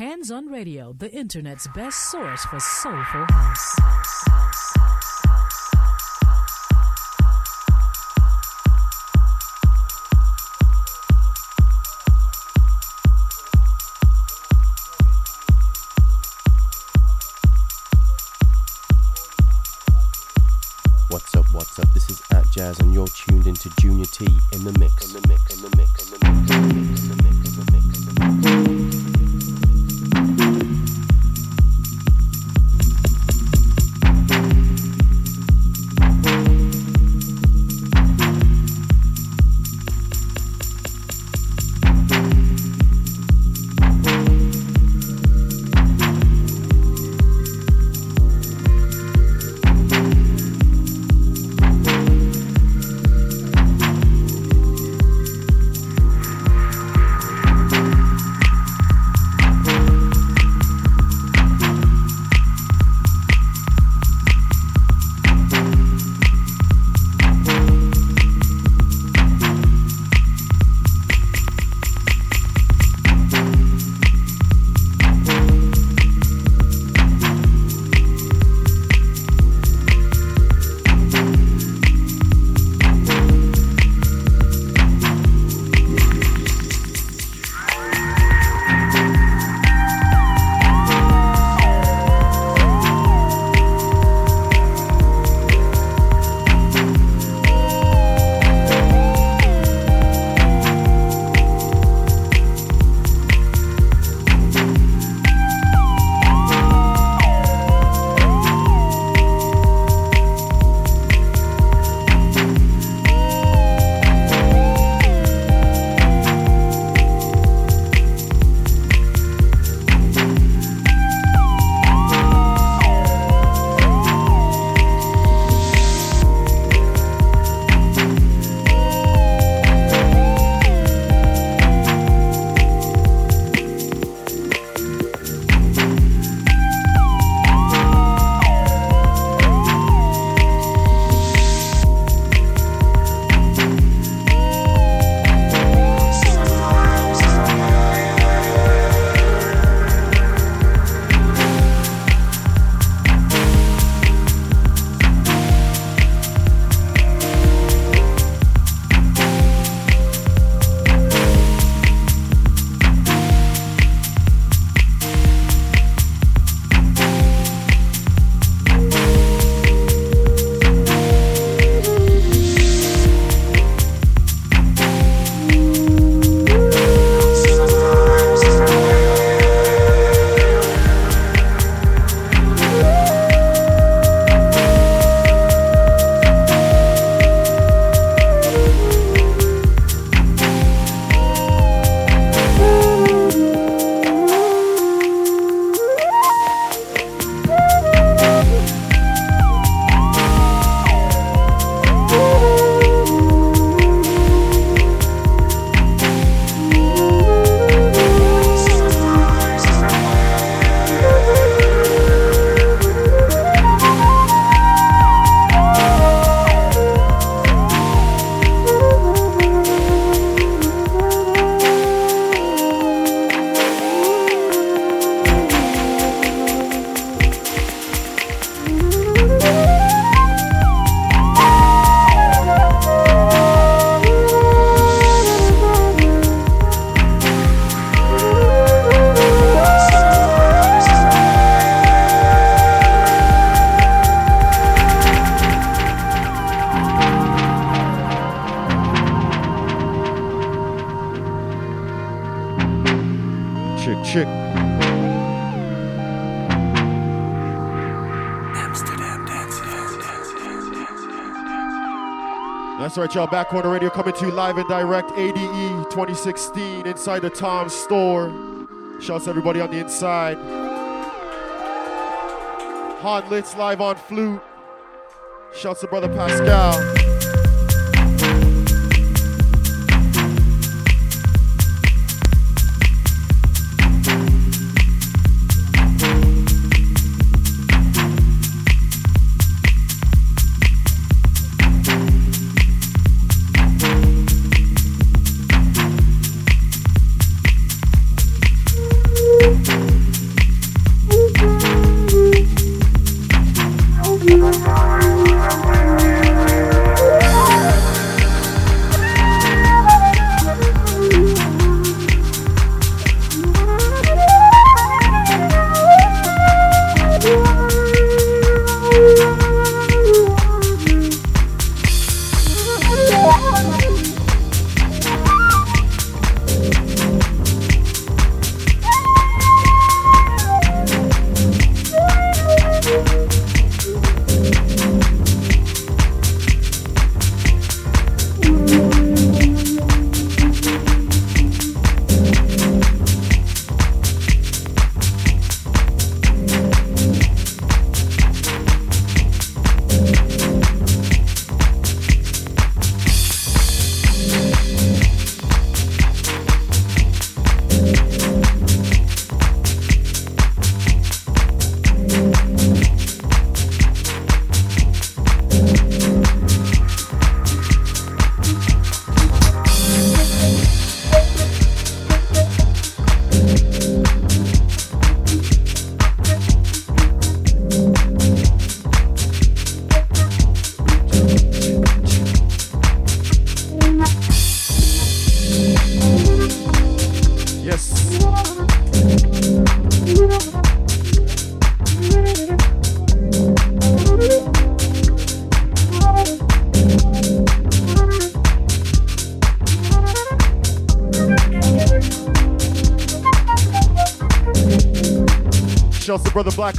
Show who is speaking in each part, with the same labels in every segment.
Speaker 1: Hands on Radio, the internet's best source for soulful house. house, house, house
Speaker 2: What's up, what's up? This is at Jazz and you're tuned into Junior T in the mix. In the mix, in the mix,
Speaker 3: right, y'all. Back Corner Radio coming to you live and direct. ADE 2016 inside the Tom store. Shouts to everybody on the inside. Han Litz live on flute. Shouts to brother Pascal.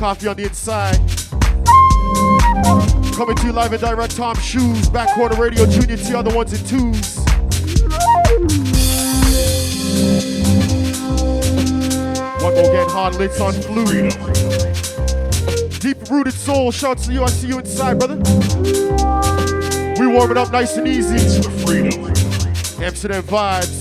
Speaker 3: Coffee on the inside. Coming to you live and direct, Tom Shoes, Back Corner Radio, Junior T on the ones and twos. One more get hard licks on flute. Deep rooted soul, shouts to you. I see you inside, brother. We warming up nice and easy. Amsterdam vibes.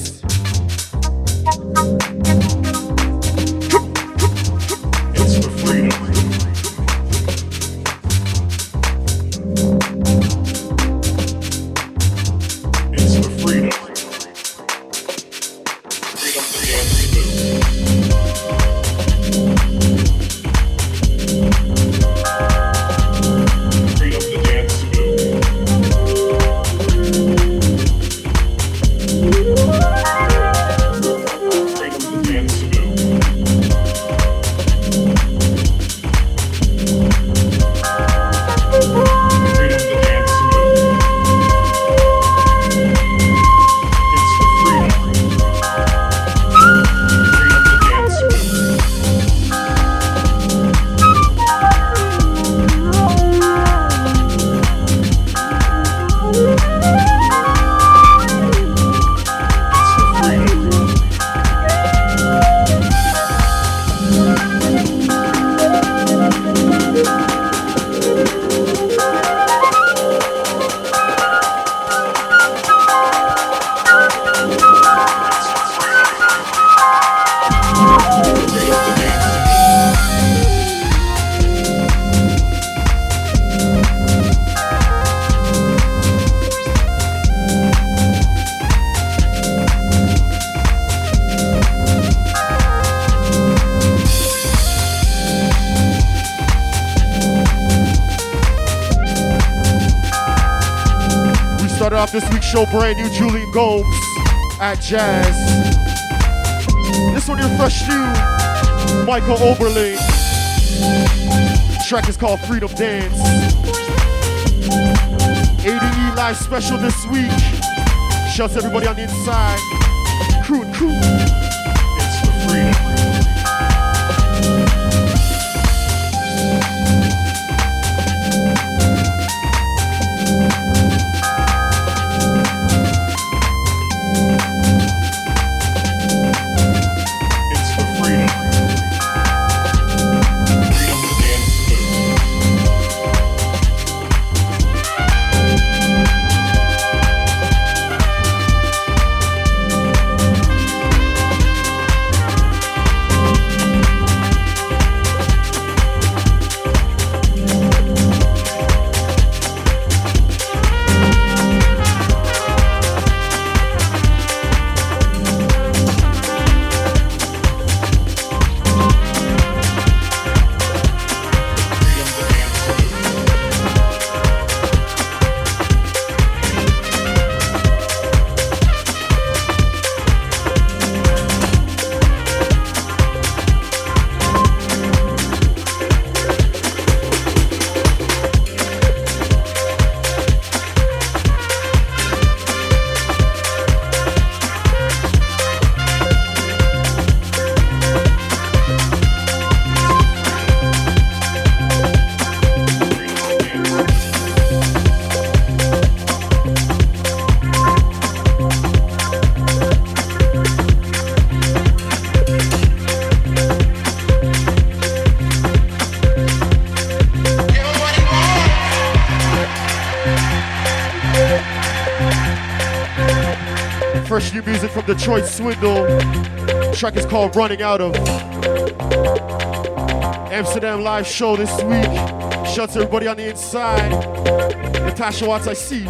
Speaker 3: Show brand new Julian Gomes at Jazz. This one here fresh new, Michael Oberlin. Track is called Freedom Dance. ADE live special this week. Shouts everybody on the inside. Crew and crew. Detroit Swindle. Track is called Running Out of. Amsterdam live show this week. Shouts everybody on the inside. Natasha Watts, I see.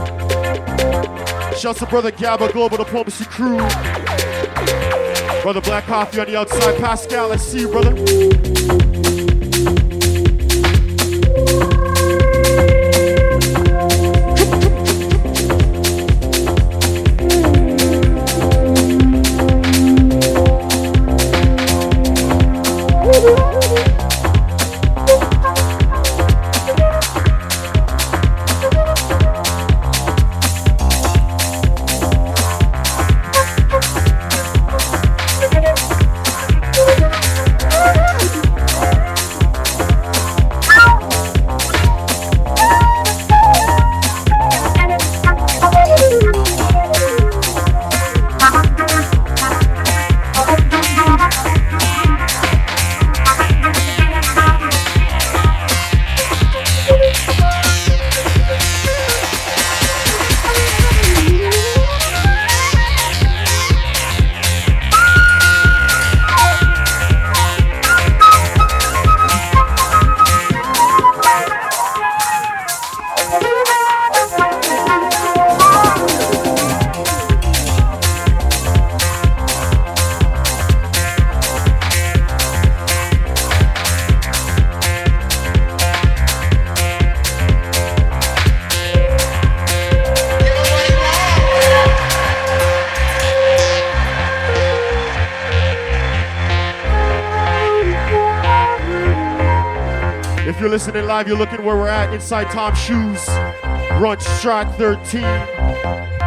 Speaker 3: Shouts to Brother Gabba Global Diplomacy Crew. Brother Black Coffee on the outside. Pascal, I see you, brother. You're listening live, you're looking where we're at inside Tom's shoes. Brunch track 13.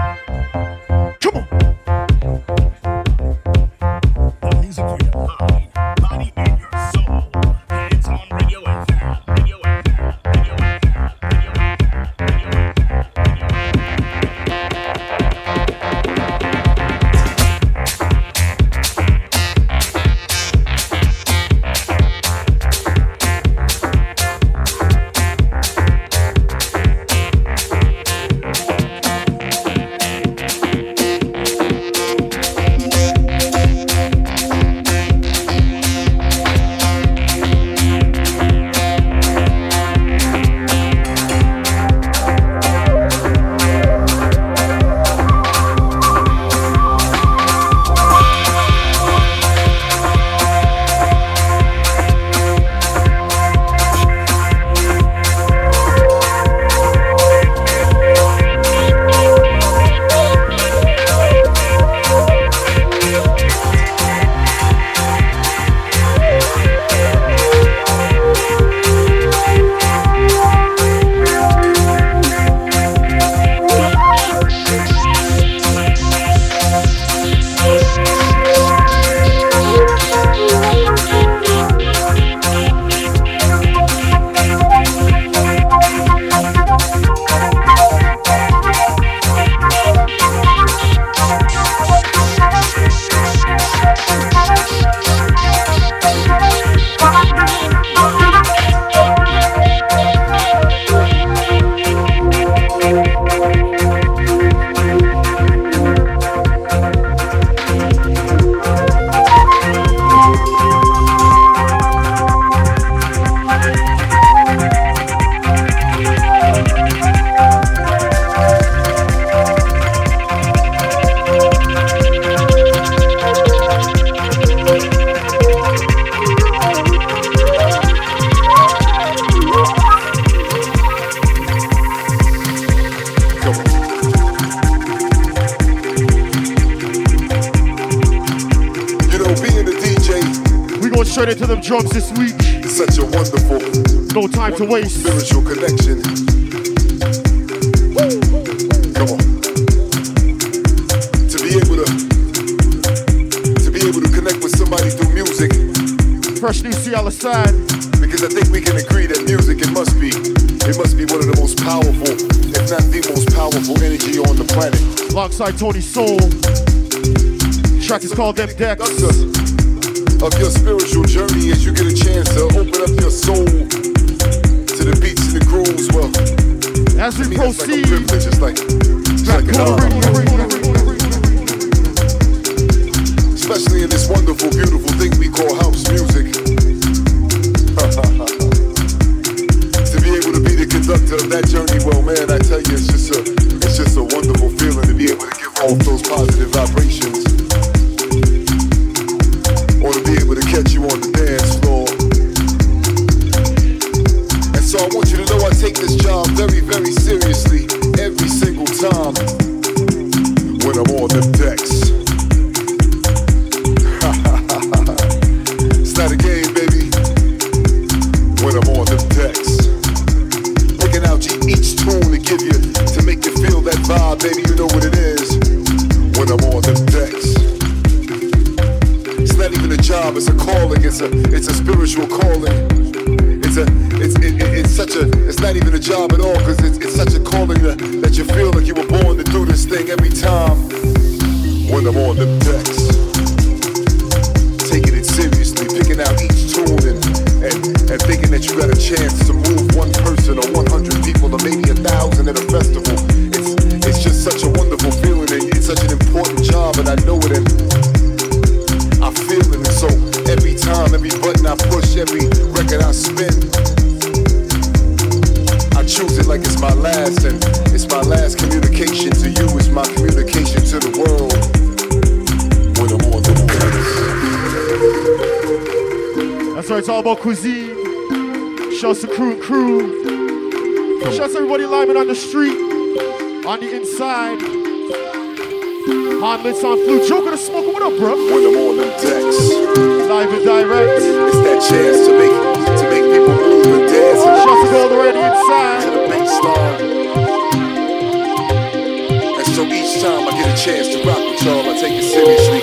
Speaker 3: Tony Soul. Track is called Them Decks.
Speaker 4: Born to do this thing every time. When I'm on the decks. Taking it seriously picking out each tune and, and and thinking that you got a chance to move one person or 100 people or maybe a thousand at a festival. It's it's just such a wonderful feeling and it's such an important job and I know it and I feel it. And so every time every button I push every record I spin choose it like it's my last and it's my last communication to you it's my communication to the world when I'm on the
Speaker 3: That's right, it's all about cuisine. Shouts to crew and crew. Shouts to everybody live and on the street, on the inside. Hot on flute. Joker the smoker, what up, bro?
Speaker 4: when I'm on them decks
Speaker 3: Live and direct.
Speaker 4: it's that chance to make
Speaker 3: we're inside.
Speaker 5: To the. And so each time I get a chance to rock with y'all, I take it seriously.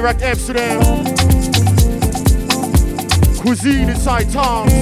Speaker 6: Direct Amsterdam. Cuisine inside Tom's.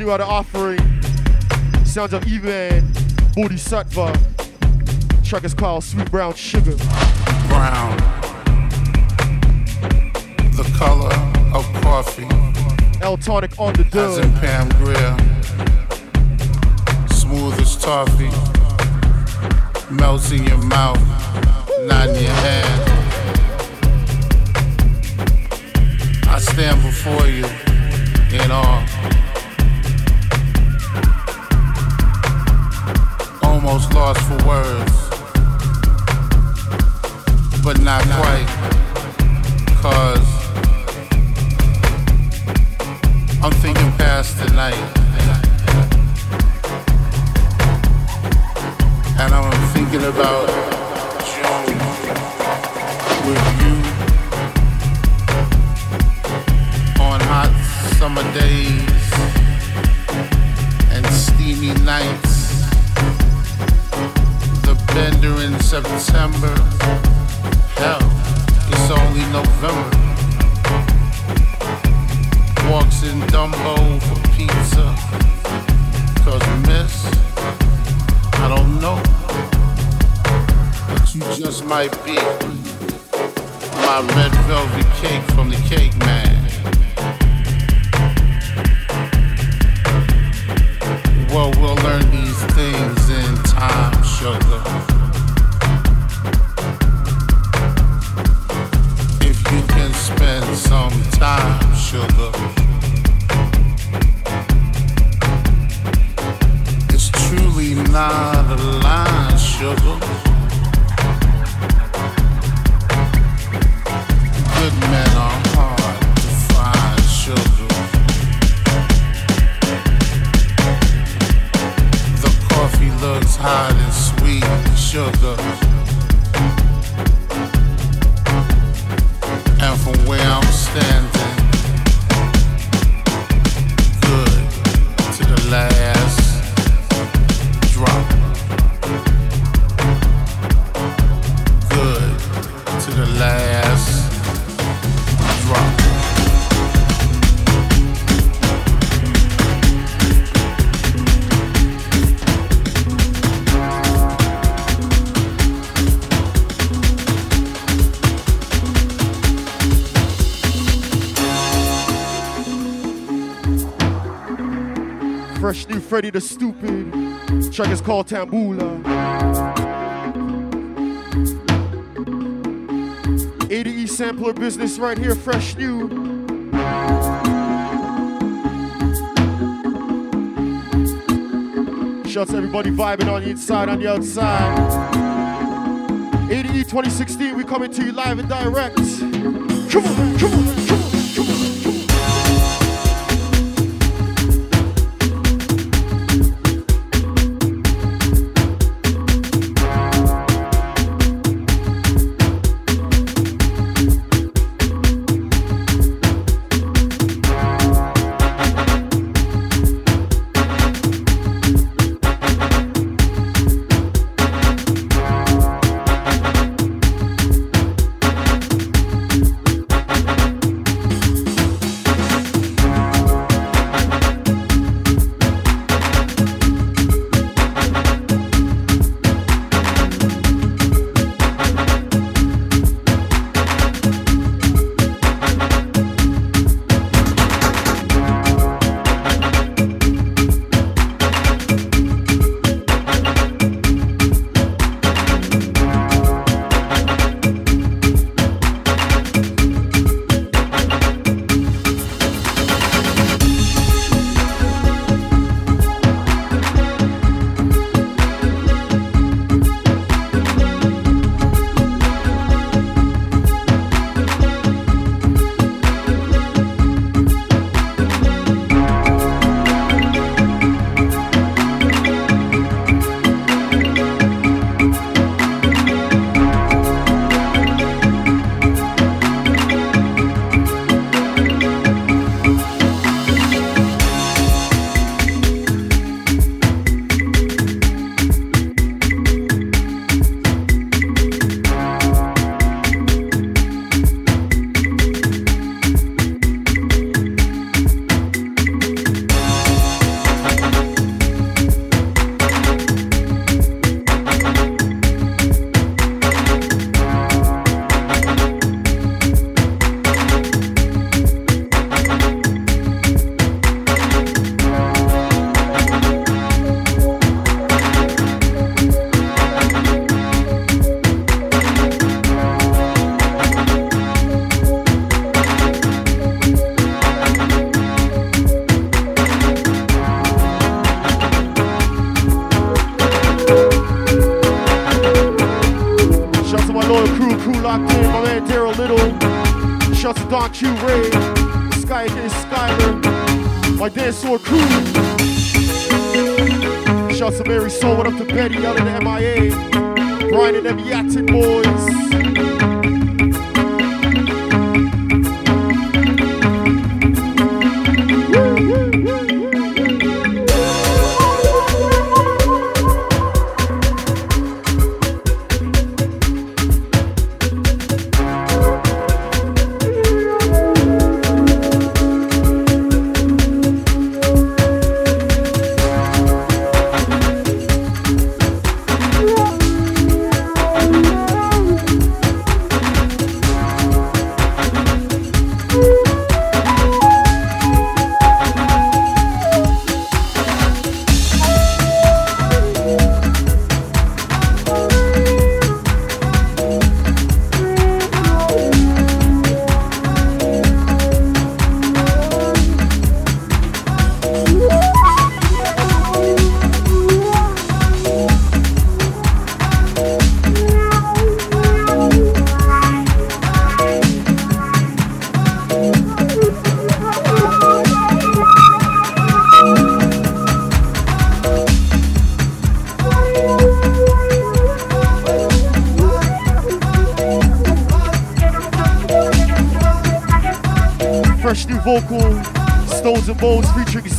Speaker 3: Freshly Rider offering. Sounds of Ivan Bodhisattva. Track is called Sweet Brown Sugar.
Speaker 7: Brown. The color of coffee.
Speaker 3: L Tonic on the dub.
Speaker 7: As in Pam Grier. Smooth as toffee. Melts in your mouth, not in your hand. I stand before you
Speaker 3: Fresh new Freddy the Stupid. Track is called Tambula. 80E sampler business right here, fresh new. Shouts everybody vibing on the inside, on the outside. 80E 2016, we coming to you live and direct. Come on, come on, come on.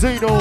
Speaker 3: Featuring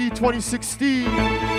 Speaker 3: 2016.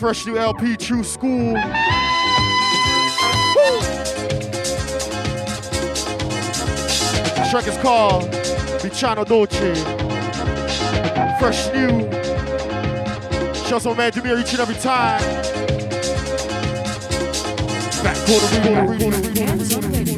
Speaker 3: Fresh new LP, True School. Woo! Track is called Bichano Dolce. Fresh new. Shout out man Demure each and every time. Back corner, corner, corner, corner.
Speaker 1: Hands on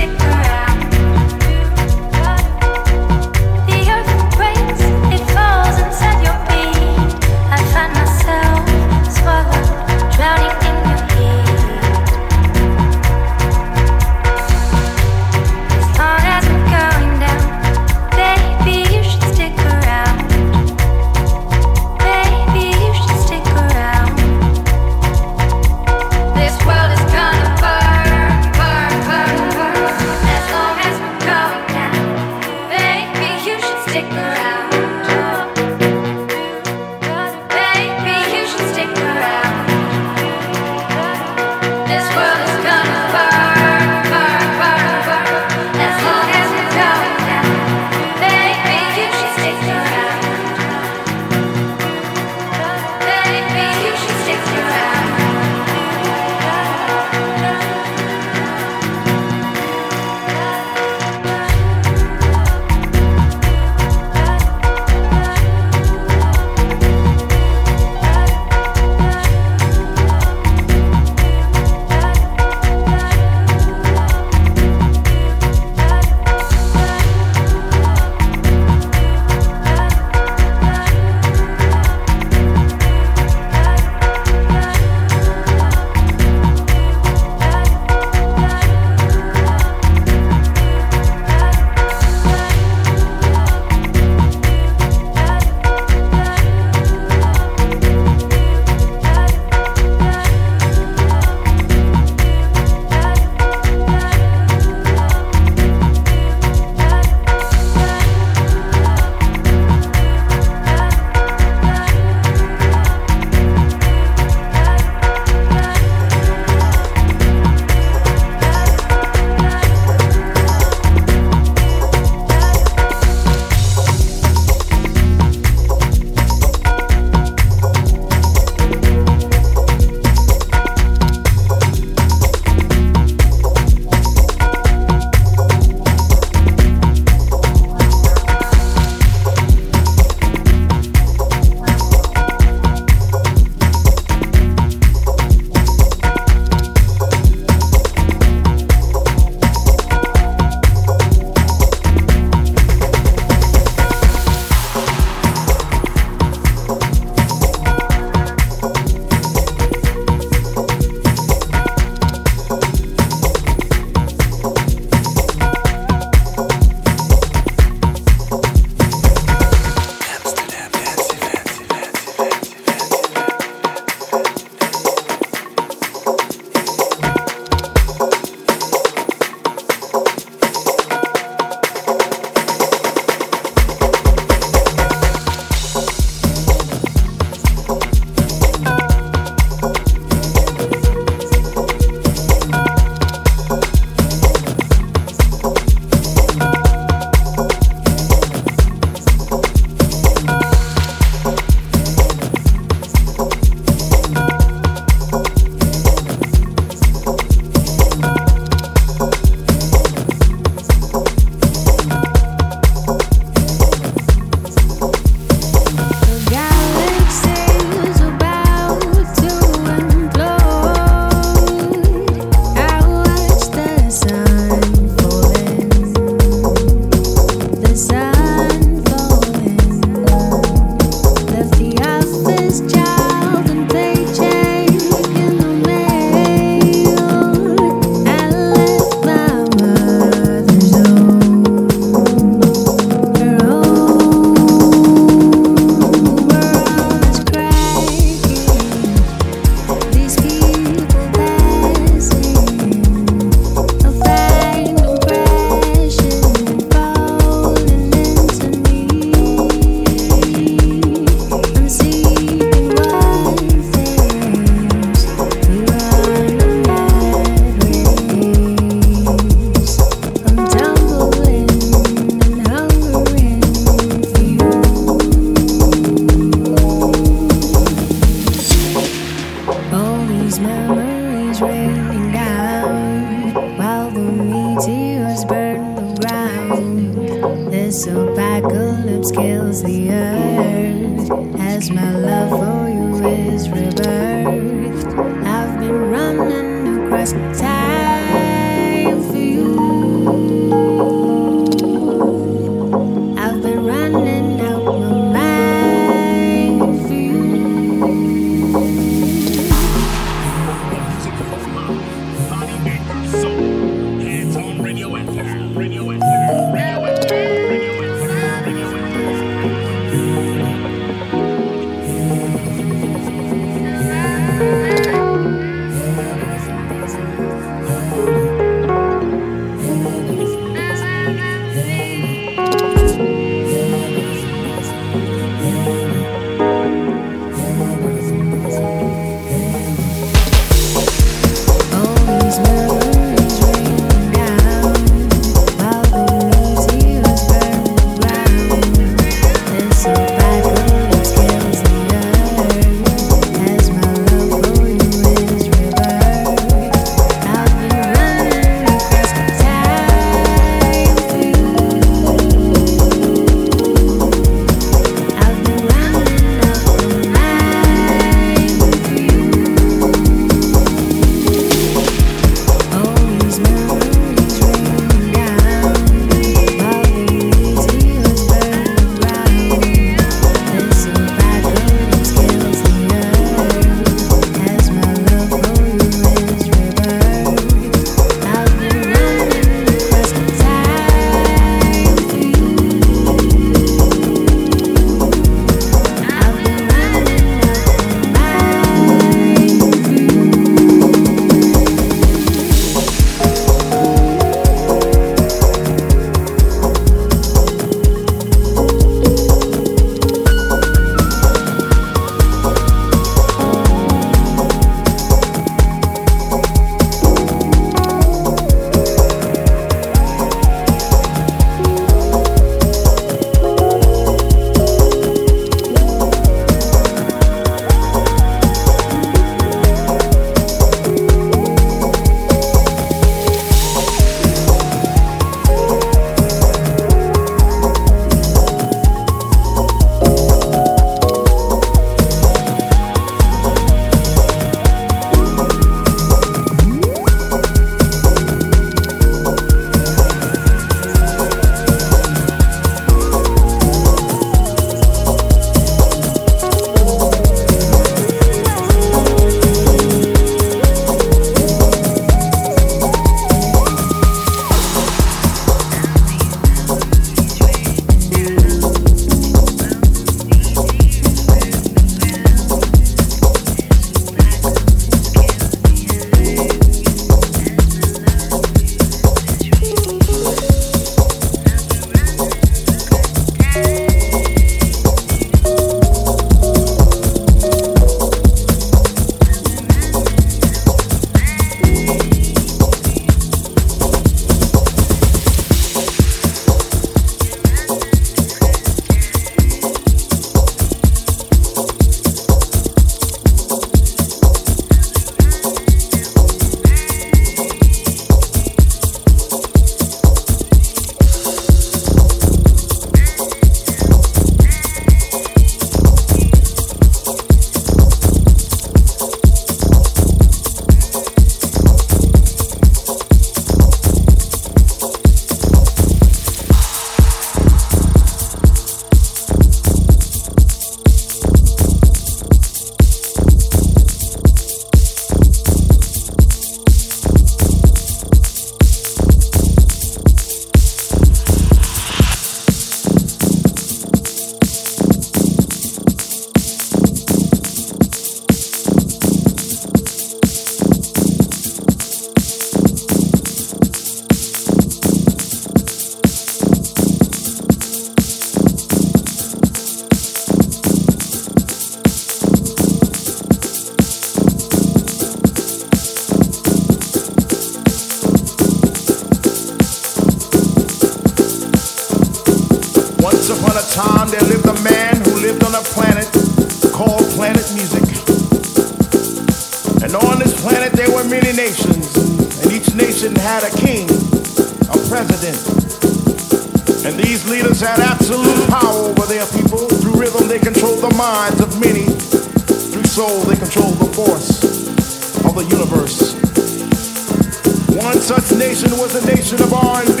Speaker 8: was the nation of R&B,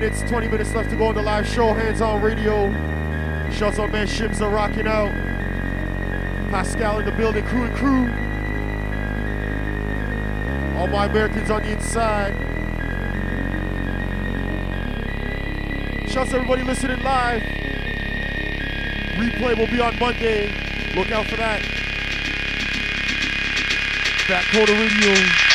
Speaker 3: minutes, 20 minutes left to go on the live show. Hands on radio. Shouts out, man. Shims are rocking out. Pascal in the building, crew and crew. All my Americans on the inside. Shouts to everybody listening live. Replay will be on Monday. Look out for that. Back Quarter Radio.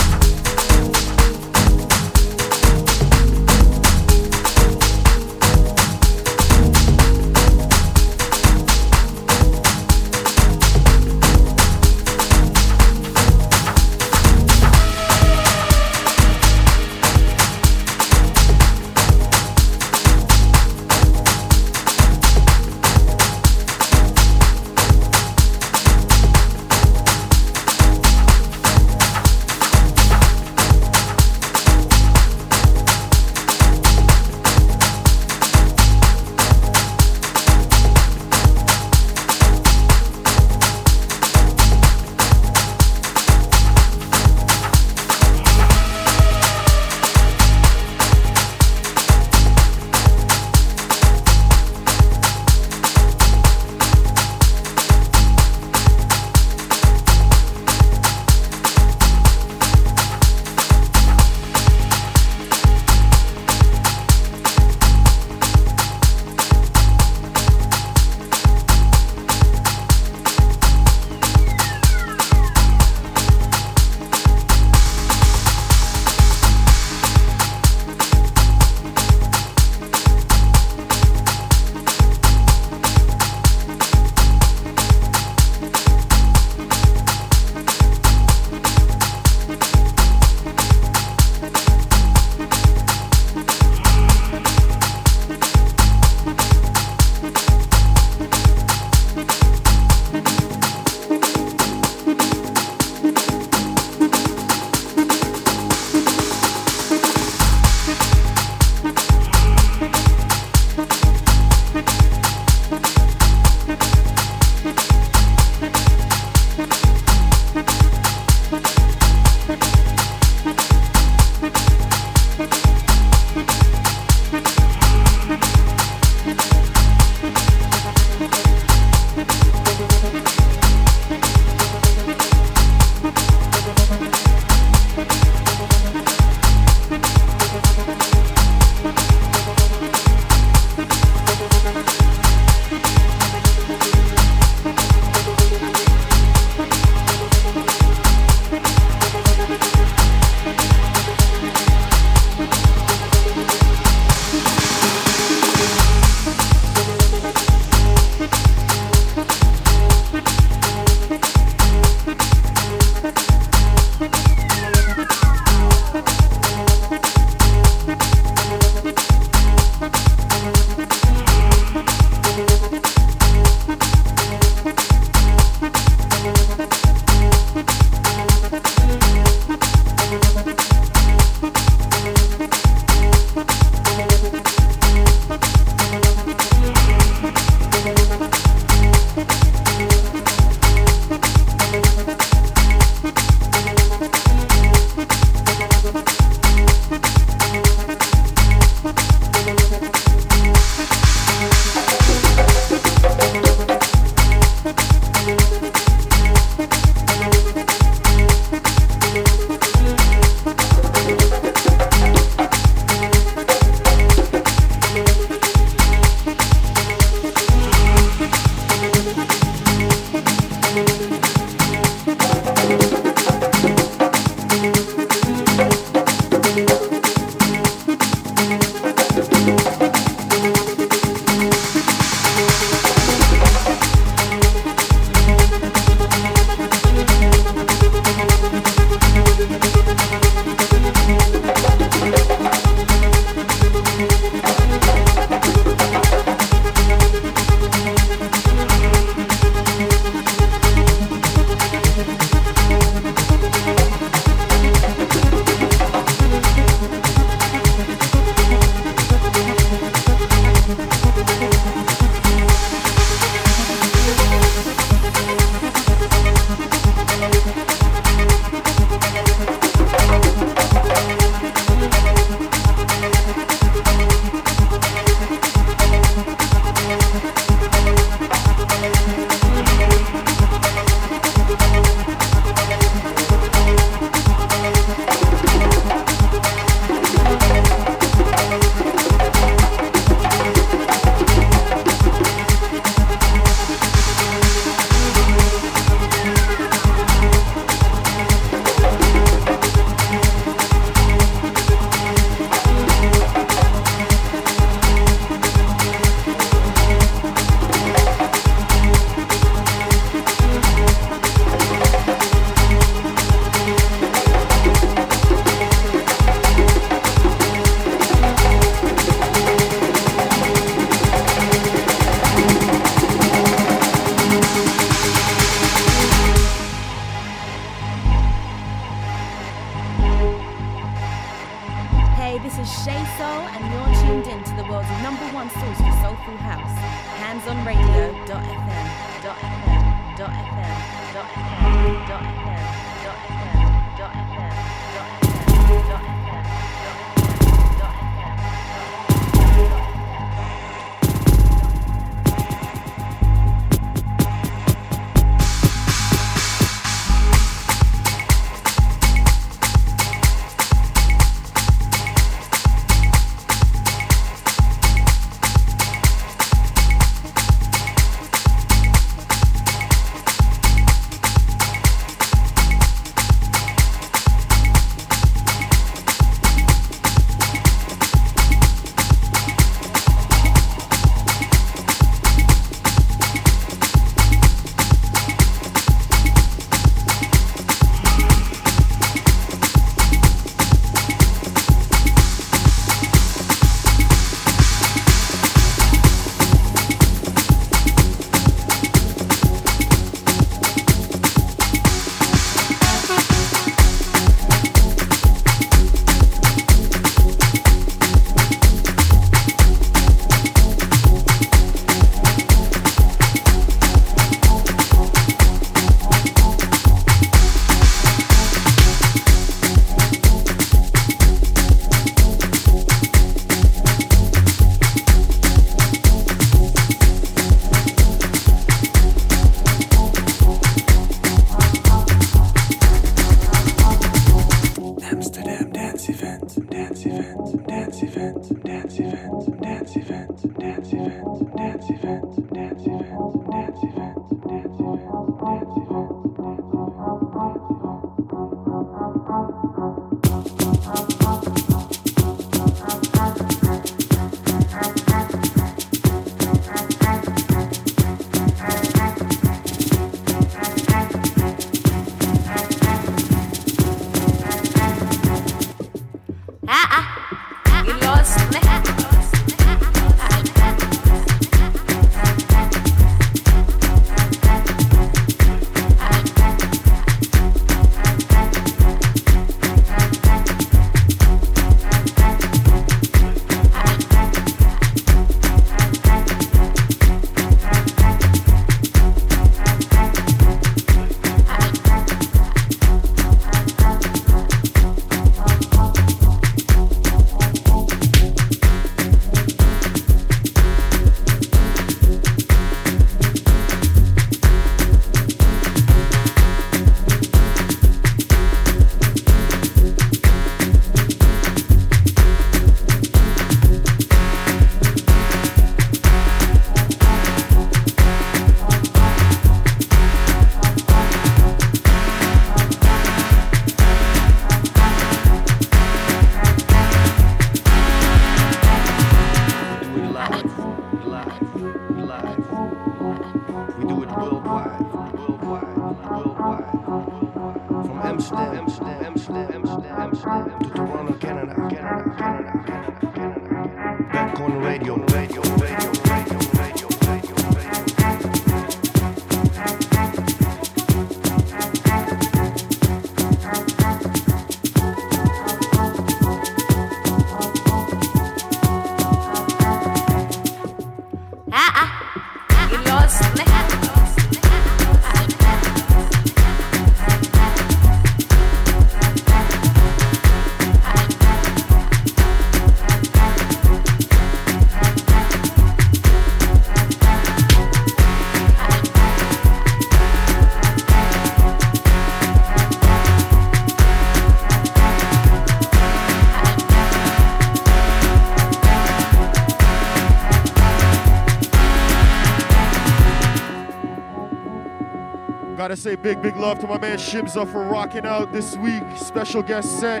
Speaker 3: Gotta say big, big love to my man Shimza for rocking out this week. Special guest set.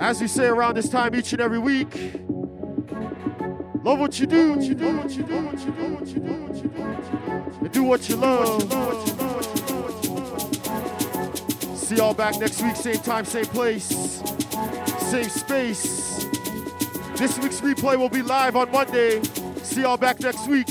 Speaker 3: As we say around this time each and every week. Love what you do. What you do. What you do. What you do. What you do. What you do. What you do, and do what you love. See y'all back next week, same time, same place, same space. This week's replay will be live on Monday. See y'all back next week.